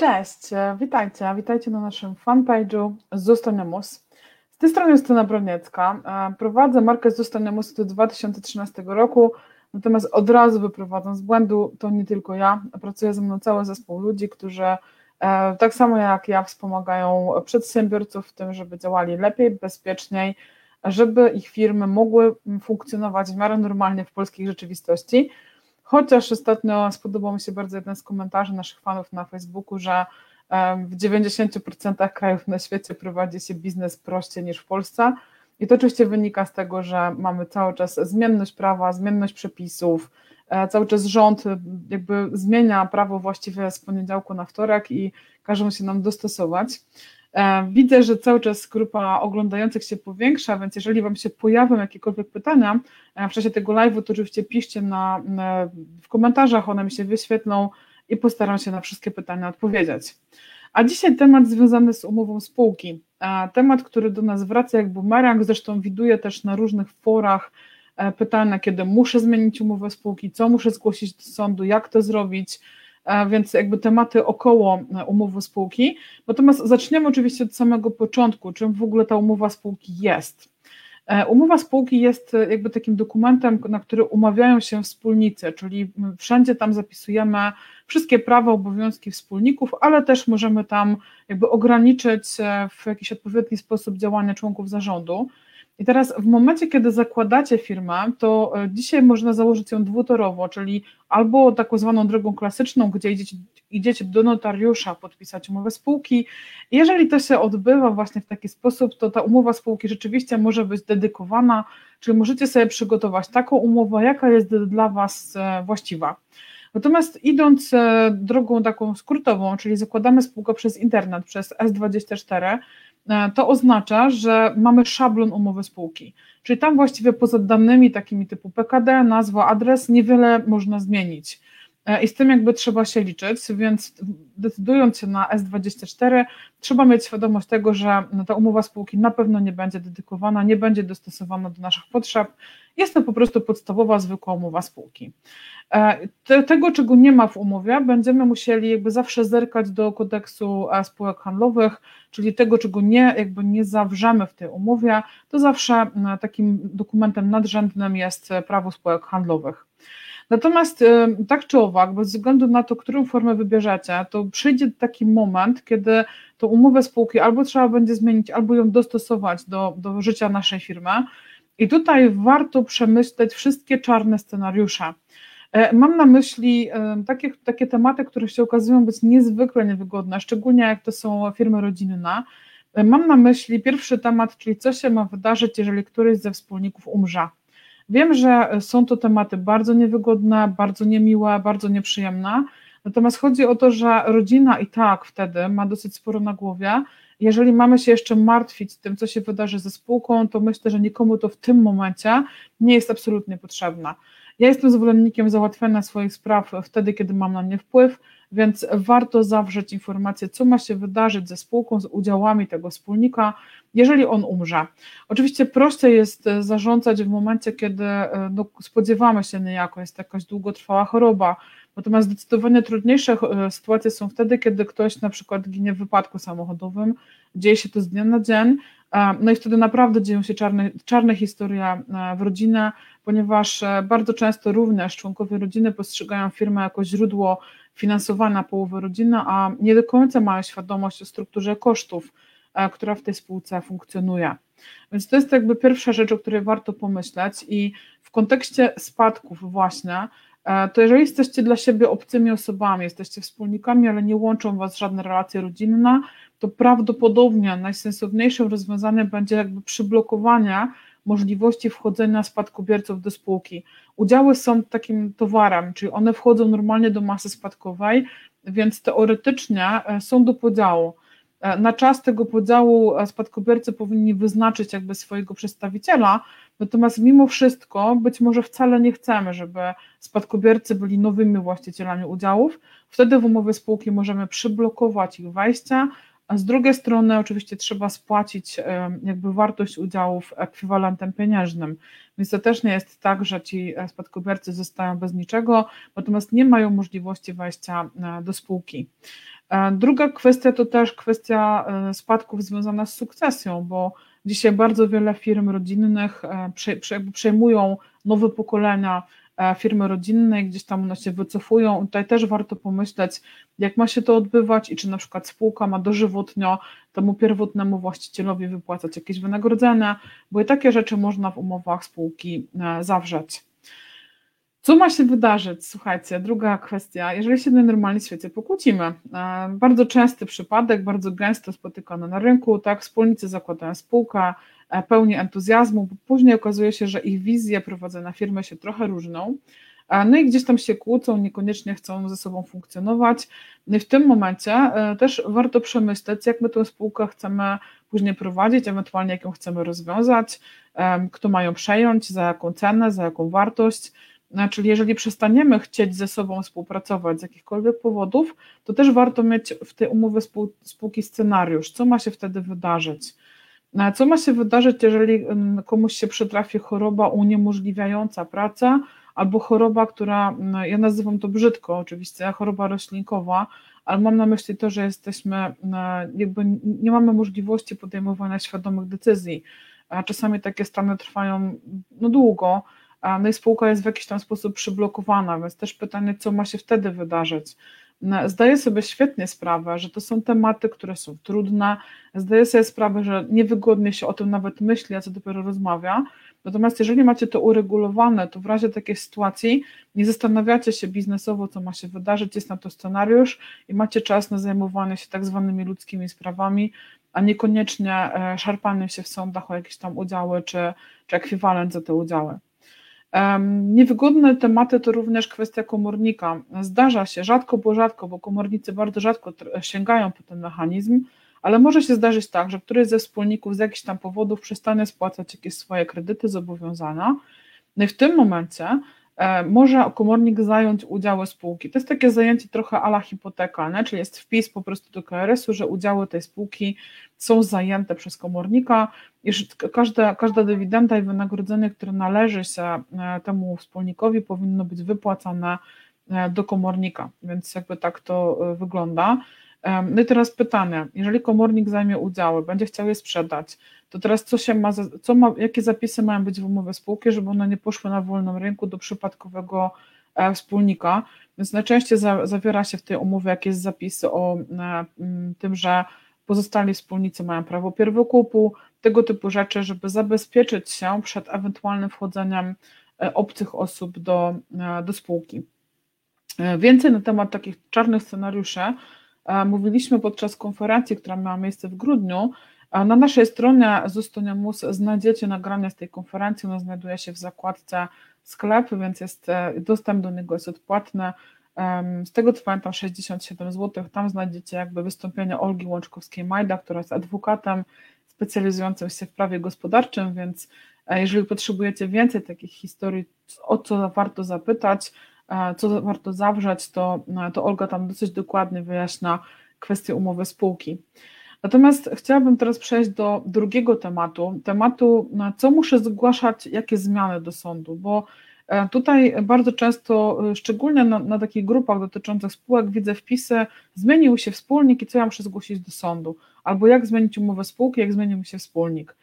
Cześć, e, witajcie, witajcie na naszym fanpage'u Zostanemus. Z tej strony Justyna Broniecka. E, prowadzę markę Zostanemus od 2013 roku, natomiast od razu wyprowadzam z błędu, to nie tylko ja, pracuje ze mną cały zespół ludzi, którzy e, tak samo jak ja wspomagają przedsiębiorców w tym, żeby działali lepiej, bezpieczniej, żeby ich firmy mogły funkcjonować w miarę normalnie w polskiej rzeczywistości. Chociaż ostatnio spodobał mi się bardzo jeden z komentarzy naszych fanów na Facebooku, że w 90% krajów na świecie prowadzi się biznes prościej niż w Polsce. I to oczywiście wynika z tego, że mamy cały czas zmienność prawa, zmienność przepisów, e, cały czas rząd jakby zmienia prawo właściwie z poniedziałku na wtorek i każą się nam dostosować. E, widzę, że cały czas grupa oglądających się powiększa, więc jeżeli Wam się pojawią jakiekolwiek pytania e, w czasie tego live'u, to oczywiście piszcie na, na, w komentarzach, one mi się wyświetlą i postaram się na wszystkie pytania odpowiedzieć. A dzisiaj temat związany z umową spółki. E, temat, który do nas wraca jak bumerang, zresztą widuję też na różnych forach pytania, kiedy muszę zmienić umowę spółki, co muszę zgłosić do sądu, jak to zrobić, więc jakby tematy około e, umowy spółki. Natomiast zaczniemy oczywiście od samego początku, czym w ogóle ta umowa spółki jest. E, umowa spółki jest e, jakby takim dokumentem, na który umawiają się wspólnicy, czyli wszędzie tam zapisujemy wszystkie prawa, obowiązki wspólników, ale też możemy tam jakby ograniczyć w jakiś odpowiedni sposób działania członków zarządu. I teraz w momencie, kiedy zakładacie firmę, to e, dzisiaj można założyć ją dwutorowo, czyli albo taką zwaną drogą klasyczną, gdzie idziecie, idziecie do notariusza podpisać umowę spółki. Jeżeli to się odbywa właśnie w taki sposób, to ta umowa spółki rzeczywiście może być dedykowana, czyli możecie sobie przygotować taką umowę, jaka jest dla Was e, właściwa. Natomiast idąc e, drogą taką skrótową, czyli zakładamy spółkę przez internet, przez S24, E, to oznacza, że mamy szablon umowy spółki. Czyli tam właściwie poza danymi takimi typu PKD, nazwa, adres, niewiele można zmienić. E, I z tym jakby trzeba się liczyć, więc decydując się na S24, trzeba mieć świadomość tego, że ta umowa spółki na pewno nie będzie dedykowana, nie będzie dostosowana do naszych potrzeb. Jest to po prostu podstawowa, zwykła umowa spółki. E, te, tego, czego nie ma w umowie, będziemy musieli jakby zawsze zerkać do kodeksu spółek handlowych, czyli tego, czego nie, jakby nie zawrzemy w tej umowie, to zawsze takim dokumentem nadrzędnym jest prawo spółek handlowych. Natomiast e, tak czy owak, bez względu na to, którą formę wybierzecie, to przyjdzie taki moment, kiedy tą umowę spółki albo trzeba będzie zmienić, albo ją dostosować do, do życia naszej firmy. I tutaj warto przemyśleć wszystkie czarne scenariusze. E, mam na myśli takie, takie tematy, które się okazują być niezwykle niewygodne, szczególnie jak to są firmy rodzinne. E, mam na myśli pierwszy temat, czyli co się ma wydarzyć, jeżeli któryś ze wspólników umrze. Wiem, że są to tematy bardzo niewygodne, bardzo niemiłe, bardzo nieprzyjemne, natomiast chodzi o to, że rodzina i tak wtedy ma dosyć sporo na głowie. Jeżeli mamy się jeszcze martwić tym, co się wydarzy ze spółką, to myślę, że nikomu to w tym momencie nie jest absolutnie potrzebne. Ja jestem zwolennikiem załatwiania swoich spraw wtedy, kiedy mam na nie wpływ, więc warto zawrzeć informację, co ma się wydarzyć ze spółką, z udziałami tego wspólnika, jeżeli on umrze. Oczywiście prościej jest zarządzać w momencie, kiedy no, spodziewamy się niejako, jest jakaś długotrwała choroba, natomiast zdecydowanie trudniejsze e, sytuacje są wtedy, kiedy ktoś na przykład ginie w wypadku samochodowym, dzieje się to z dnia na dzień, no i wtedy naprawdę dzieją się czarne, czarne historie e, w rodzinie, ponieważ e, bardzo często również członkowie rodziny postrzegają firmę jako źródło finansowania połowy rodziny, a nie do końca mają świadomość o strukturze kosztów, e, która w tej spółce funkcjonuje. Więc to jest jakby pierwsza rzecz, o której warto pomyśleć i w kontekście spadków właśnie, to jeżeli jesteście dla siebie obcymi osobami, jesteście wspólnikami, ale nie łączą Was żadne relacje rodzinne, to prawdopodobnie najsensowniejszym rozwiązaniem będzie jakby przyblokowanie możliwości wchodzenia spadkobierców do spółki. Udziały są takim towarem, czyli one wchodzą normalnie do masy spadkowej, więc teoretycznie e, są do podziału. E, na czas tego podziału e, spadkobiercy powinni wyznaczyć jakby swojego przedstawiciela, natomiast mimo wszystko być może wcale nie chcemy, żeby spadkobiercy byli nowymi właścicielami udziałów. Wtedy w umowie spółki możemy przyblokować ich wejście, a z drugiej strony oczywiście trzeba spłacić jakby wartość udziałów ekwivalentem pieniężnym, więc to też nie jest tak, że ci spadkobiercy zostają bez niczego, natomiast nie mają możliwości wejścia do spółki. Druga kwestia to też kwestia spadków związana z sukcesją, bo dzisiaj bardzo wiele firm rodzinnych przejmują nowe pokolenia E, firmy rodzinne, gdzieś tam one się wycofują. Tutaj też warto pomyśleć, jak ma się to odbywać i czy na przykład spółka ma dożywotnio temu pierwotnemu właścicielowi wypłacać jakieś wynagrodzenia, bo i takie rzeczy można w umowach spółki e, zawrzeć. Co ma się wydarzyć? Słuchajcie, druga kwestia. Jeżeli się na normalnym świecie pokłócimy, e, bardzo częsty przypadek, bardzo gęsto spotykany na rynku, tak, wspólnicy zakładają spółkę, E, pełni entuzjazmu, bo później okazuje się, że ich wizje prowadzenia firmy się trochę różnią. E, no i gdzieś tam się kłócą, niekoniecznie chcą ze sobą funkcjonować. No w tym momencie e, też warto przemyśleć, jak my tę spółkę chcemy później prowadzić, ewentualnie jak ją chcemy rozwiązać, kto ma ją przejąć, za jaką cenę, za jaką wartość. Czyli jeżeli przestaniemy chcieć ze sobą współpracować z jakichkolwiek powodów, to też warto mieć w tej umowie spółki scenariusz, co ma się wtedy wydarzyć. No, co ma się wydarzyć, jeżeli komuś się przytrafi choroba uniemożliwiająca pracę, albo choroba, która, ja nazywam to brzydko oczywiście, choroba roślinkowa, ale mam na myśli to, że jesteśmy, jakby nie mamy możliwości podejmowania świadomych decyzji. A czasami takie stany trwają no, długo, no i spółka jest w jakiś tam sposób przyblokowana, więc też pytanie, co ma się wtedy wydarzyć. Zdaję sobie świetnie sprawę, że to są tematy, które są trudne. Zdaję sobie sprawę, że niewygodnie się o tym nawet myśli, a co dopiero rozmawia. Natomiast jeżeli macie to uregulowane, to w razie takiej sytuacji nie zastanawiacie się biznesowo, co ma się wydarzyć, jest na to scenariusz i macie czas na zajmowanie się tak zwanymi ludzkimi sprawami, a niekoniecznie e, szarpaniem się w sądach o jakieś tam udziały czy, czy ekwiwalent za te udziały. Niewygodne tematy to również kwestia komornika. Zdarza się, rzadko, bo rzadko, bo komornicy bardzo rzadko sięgają po ten mechanizm, ale może się zdarzyć tak, że któryś ze wspólników z jakichś tam powodów przestanie spłacać jakieś swoje kredyty, zobowiązania. No i w tym momencie może komornik zająć udziały spółki. To jest takie zajęcie trochę ala hipoteka, nie? czyli jest wpis po prostu do KRS-u, że udziały tej spółki są zajęte przez komornika i że każda, każda dywidenda i wynagrodzenie, które należy się e, temu wspólnikowi powinno być wypłacane e, do komornika, więc jakby tak to wygląda. No i teraz pytanie, jeżeli komornik zajmie udziały, będzie chciał je sprzedać, to teraz co się ma, co ma, jakie zapisy mają być w umowie spółki, żeby one nie poszły na wolnym rynku do przypadkowego e, wspólnika, więc najczęściej za, zawiera się w tej umowie jakieś zapisy o e, tym, że pozostali wspólnicy mają prawo pierwokupu, tego typu rzeczy, żeby zabezpieczyć się przed ewentualnym wchodzeniem e, obcych osób do, do spółki. Więcej na temat takich czarnych scenariuszy mówiliśmy podczas konferencji, która miała miejsce w grudniu, na naszej stronie Zostaniamus znajdziecie nagranie z tej konferencji, ono znajduje się w zakładce sklep, więc jest e, dostęp do niego jest odpłatny. Z tego co pamiętam 67 zł, tam znajdziecie jakby wystąpienie Olgi Łączkowskiej-Majda, która jest adwokatem specjalizującym się w prawie gospodarczym, więc e, jeżeli potrzebujecie więcej takich historii, o co warto zapytać, co warto zawrzeć, to, to Olga tam dosyć dokładnie wyjaśnia kwestię umowy spółki. Natomiast chciałabym teraz przejść do drugiego tematu, tematu, na co muszę zgłaszać, jakie zmiany do sądu, bo e, tutaj bardzo często, e, szczególnie na, na takich grupach dotyczących spółek, widzę wpisy, zmienił się wspólnik i co ja muszę zgłosić do sądu, albo jak zmienić umowę spółki, jak zmienił się wspólnik.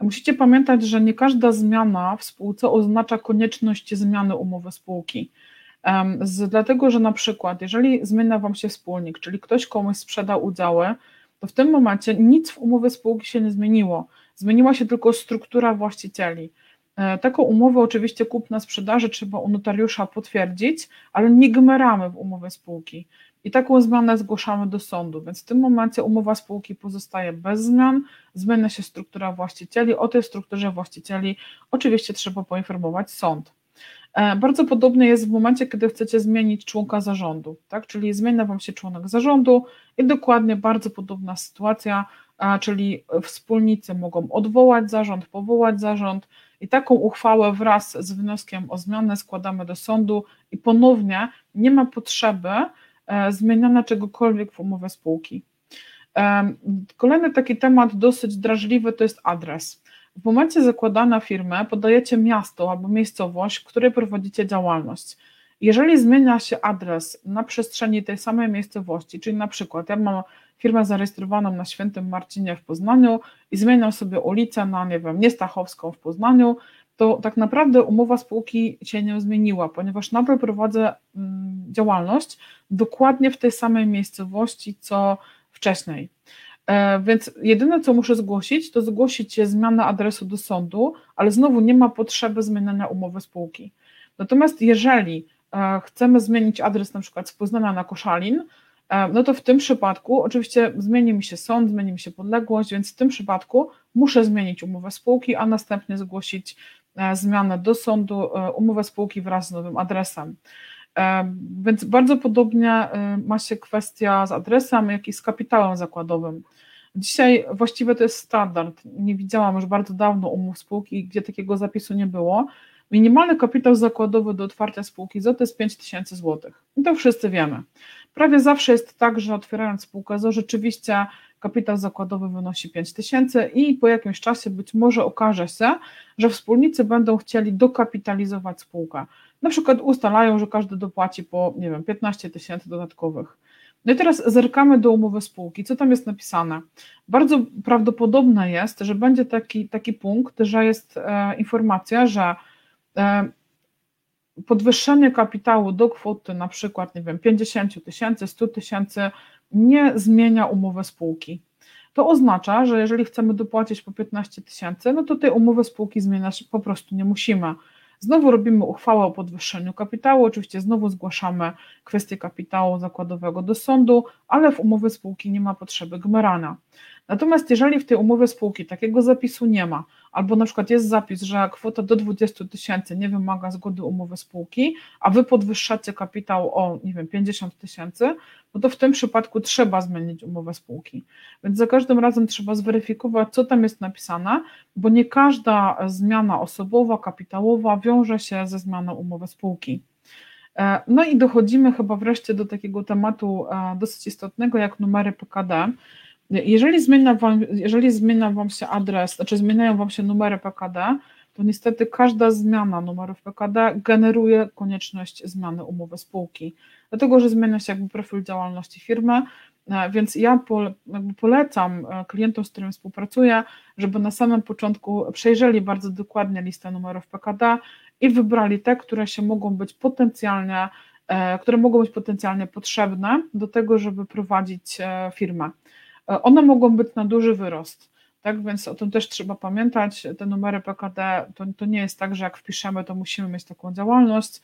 Musicie pamiętać, że nie każda zmiana w spółce oznacza konieczność zmiany umowy spółki. Z, dlatego, że na przykład, jeżeli zmienia Wam się wspólnik, czyli ktoś komuś sprzeda udziały, to w tym momencie nic w umowie spółki się nie zmieniło. Zmieniła się tylko struktura właścicieli. E, taką umowę oczywiście kupna sprzedaży trzeba u notariusza potwierdzić, ale nie gmeramy w umowę spółki. I taką zmianę zgłaszamy do sądu, więc w tym momencie umowa spółki pozostaje bez zmian, zmienia się struktura właścicieli. O tej strukturze właścicieli oczywiście trzeba poinformować sąd. E, bardzo podobnie jest w momencie, kiedy chcecie zmienić członka zarządu, tak? czyli zmienia Wam się członek zarządu i dokładnie bardzo podobna sytuacja, czyli wspólnicy mogą odwołać zarząd, powołać zarząd i taką uchwałę wraz z wnioskiem o zmianę składamy do sądu i ponownie nie ma potrzeby e, zmieniania czegokolwiek w umowie spółki. Kolejny taki temat dosyć drażliwy to jest adres. W momencie zakładania firmy podajecie miasto albo miejscowość, w której prowadzicie działalność. Jeżeli zmienia się adres na przestrzeni tej samej miejscowości, czyli na przykład ja mam firmę zarejestrowaną na Świętym Marcinie w Poznaniu i zmieniam sobie ulicę na, nie wiem, Niestachowską w Poznaniu, to tak naprawdę umowa spółki się nie zmieniła, ponieważ nadal prowadzę mm, działalność dokładnie w tej samej miejscowości, co wcześniej. E, więc jedyne, co muszę zgłosić, to zgłosić zmianę adresu do sądu, ale znowu nie ma potrzeby zmieniania umowy spółki. Natomiast jeżeli e, chcemy zmienić adres na przykład z Poznania na Koszalin, e, no to w tym przypadku oczywiście zmieni mi się sąd, zmieni mi się podległość, więc w tym przypadku muszę zmienić umowę spółki, a następnie zgłosić zmianę do sądu, umowę spółki wraz z nowym adresem. Więc bardzo podobnie ma się kwestia z adresem, jak i z kapitałem zakładowym. Dzisiaj właściwie to jest standard. Nie widziałam już bardzo dawno umów spółki, gdzie takiego zapisu nie było. Minimalny kapitał zakładowy do otwarcia spółki ZO to jest 5 tysięcy złotych. I to wszyscy wiemy. Prawie zawsze jest tak, że otwierając spółkę ZO rzeczywiście kapitał zakładowy wynosi 5 tysięcy i po jakimś czasie być może okaże się, że wspólnicy będą chcieli dokapitalizować spółkę. Na przykład ustalają, że każdy dopłaci po, nie wiem, 15 tysięcy dodatkowych. No i teraz zerkamy do umowy spółki. Co tam jest napisane? Bardzo prawdopodobne jest, że będzie taki, taki punkt, że jest e, informacja, że e, podwyższenie kapitału do kwoty na przykład, nie wiem, 50 tysięcy, 100 tysięcy nie zmienia umowy spółki. To oznacza, że jeżeli chcemy dopłacić po 15 tysięcy, no to tej umowy spółki zmieniać po prostu nie musimy. Znowu robimy uchwałę o podwyższeniu kapitału, oczywiście znowu zgłaszamy kwestię kapitału zakładowego do sądu, ale w umowie spółki nie ma potrzeby gmerania. Natomiast jeżeli w tej umowie spółki takiego zapisu nie ma, albo na przykład jest zapis, że kwota do 20 tysięcy nie wymaga zgody umowy spółki, a wy podwyższacie kapitał o, nie wiem, 50 tysięcy, no to w tym przypadku trzeba zmienić umowę spółki. Więc za każdym razem trzeba zweryfikować, co tam jest napisane, bo nie każda zmiana osobowa, kapitałowa wiąże się ze zmianą umowy spółki. E, no i dochodzimy chyba wreszcie do takiego tematu e, dosyć istotnego, jak numery PKD. Jeżeli zmienia, wam, jeżeli zmienia Wam się adres, znaczy zmieniają Wam się numery PKD, to niestety każda zmiana numerów PKD generuje konieczność zmiany umowy spółki, dlatego że zmienia się jakby profil działalności firmy, e, więc ja polecam e, klientom, z którymi współpracuję, żeby na samym początku przejrzeli bardzo dokładnie listę numerów PKD i wybrali te, które się mogą być potencjalnie, e, które mogą być potencjalnie potrzebne do tego, żeby prowadzić firmę. E, one mogą być na duży wyrost. Tak, więc o tym też trzeba pamiętać. Te numery PKD to, to nie jest tak, że jak wpiszemy, to musimy mieć taką działalność.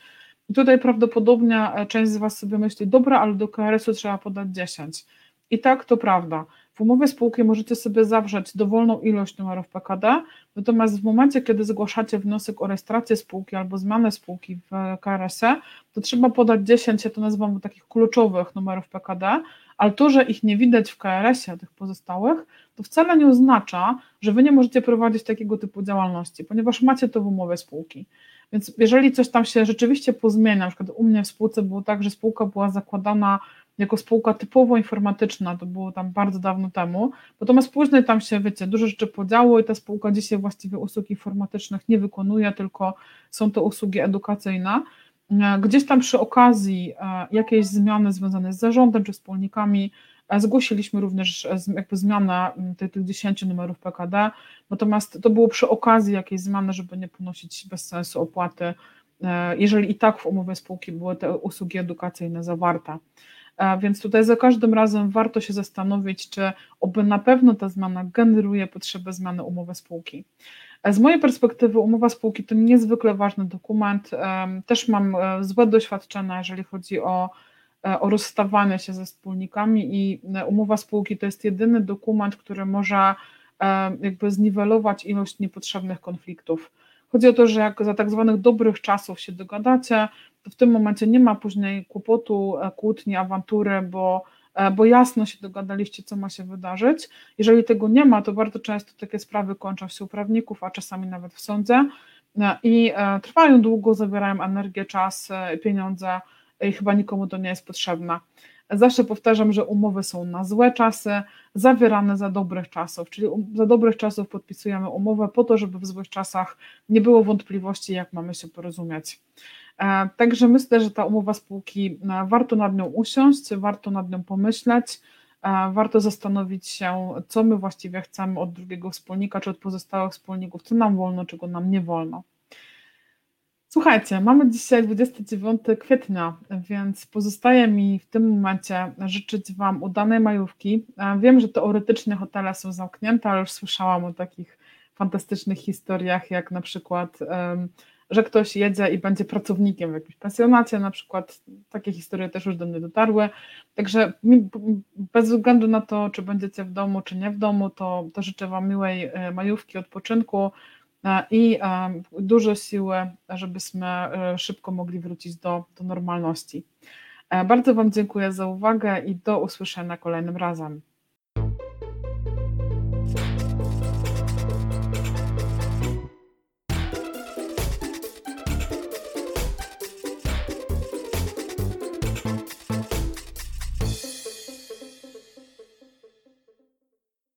I tutaj prawdopodobnie e, część z Was sobie myśli, dobra, ale do KRS-u trzeba podać 10. I tak to prawda. W umowie spółki możecie sobie zawrzeć dowolną ilość numerów PKD, natomiast w momencie, kiedy zgłaszacie wniosek o rejestrację spółki albo zmianę spółki w KRS-ie, to trzeba podać 10, ja to nazywam takich kluczowych numerów PKD, ale to, że ich nie widać w KRS-ie, tych pozostałych, to wcale nie oznacza, że wy nie możecie prowadzić takiego typu działalności, ponieważ macie to w umowie spółki. Więc jeżeli coś tam się rzeczywiście pozmienia, na przykład u mnie w spółce było tak, że spółka była zakładana jako spółka typowo informatyczna, to było tam bardzo dawno temu, natomiast później tam się, wiecie, dużo rzeczy podziało i ta spółka dzisiaj właściwie usług informatycznych nie wykonuje, tylko są to usługi edukacyjne, E, gdzieś tam przy okazji e, jakiejś zmiany związane z zarządem czy wspólnikami e, zgłosiliśmy również jakby zmianę tych, tych 10 numerów PKD, natomiast to było przy okazji jakiejś zmiany, żeby nie ponosić bez sensu opłaty, jeżeli i tak w umowie spółki były te usługi edukacyjne zawarte. Więc tutaj za każdym razem warto się zastanowić, czy oby na pewno ta zmiana generuje potrzebę zmiany umowy spółki. Z mojej perspektywy umowa spółki to niezwykle ważny dokument. Też mam e, złe doświadczenia, jeżeli chodzi o, e, o rozstawanie się ze wspólnikami i e, umowa spółki to jest jedyny dokument, który może jakby zniwelować ilość niepotrzebnych konfliktów. Chodzi o to, że jak za tak zwanych dobrych czasów się dogadacie, to w tym momencie nie ma później kłopotu, kłótni, awantury, bo E, bo jasno się dogadaliście, co ma się wydarzyć. Jeżeli tego nie ma, to bardzo często takie sprawy kończą się u prawników, a czasami nawet w sądzie e, i e, trwają długo, zabierają energię, czas, pieniądze i chyba nikomu to nie jest potrzebne. Zawsze powtarzam, że umowy są na złe czasy, zawierane za dobrych czasów, czyli za dobrych czasów podpisujemy umowę po to, żeby w złych czasach nie było wątpliwości, jak mamy się porozumieć. E, także myślę, że ta umowa spółki, e, warto nad nią usiąść, warto nad nią pomyśleć, e, warto zastanowić się, co my właściwie chcemy od drugiego wspólnika, czy od pozostałych wspólników, co nam wolno, czego nam nie wolno. Słuchajcie, mamy dzisiaj 29 kwietnia, więc pozostaje mi w tym momencie życzyć Wam udanej majówki. Wiem, że teoretycznie hotele są zamknięte, ale już słyszałam o takich fantastycznych historiach, jak na przykład, że ktoś jedzie i będzie pracownikiem w jakimś pensjonacie, na przykład takie historie też już do mnie dotarły. Także bez względu na to, czy będziecie w domu, czy nie w domu, to, to życzę Wam miłej e, majówki, odpoczynku E, i e, dużo siły, żebyśmy e, szybko mogli wrócić do, do normalności. Bardzo Wam dziękuję za uwagę i do usłyszenia kolejnym razem.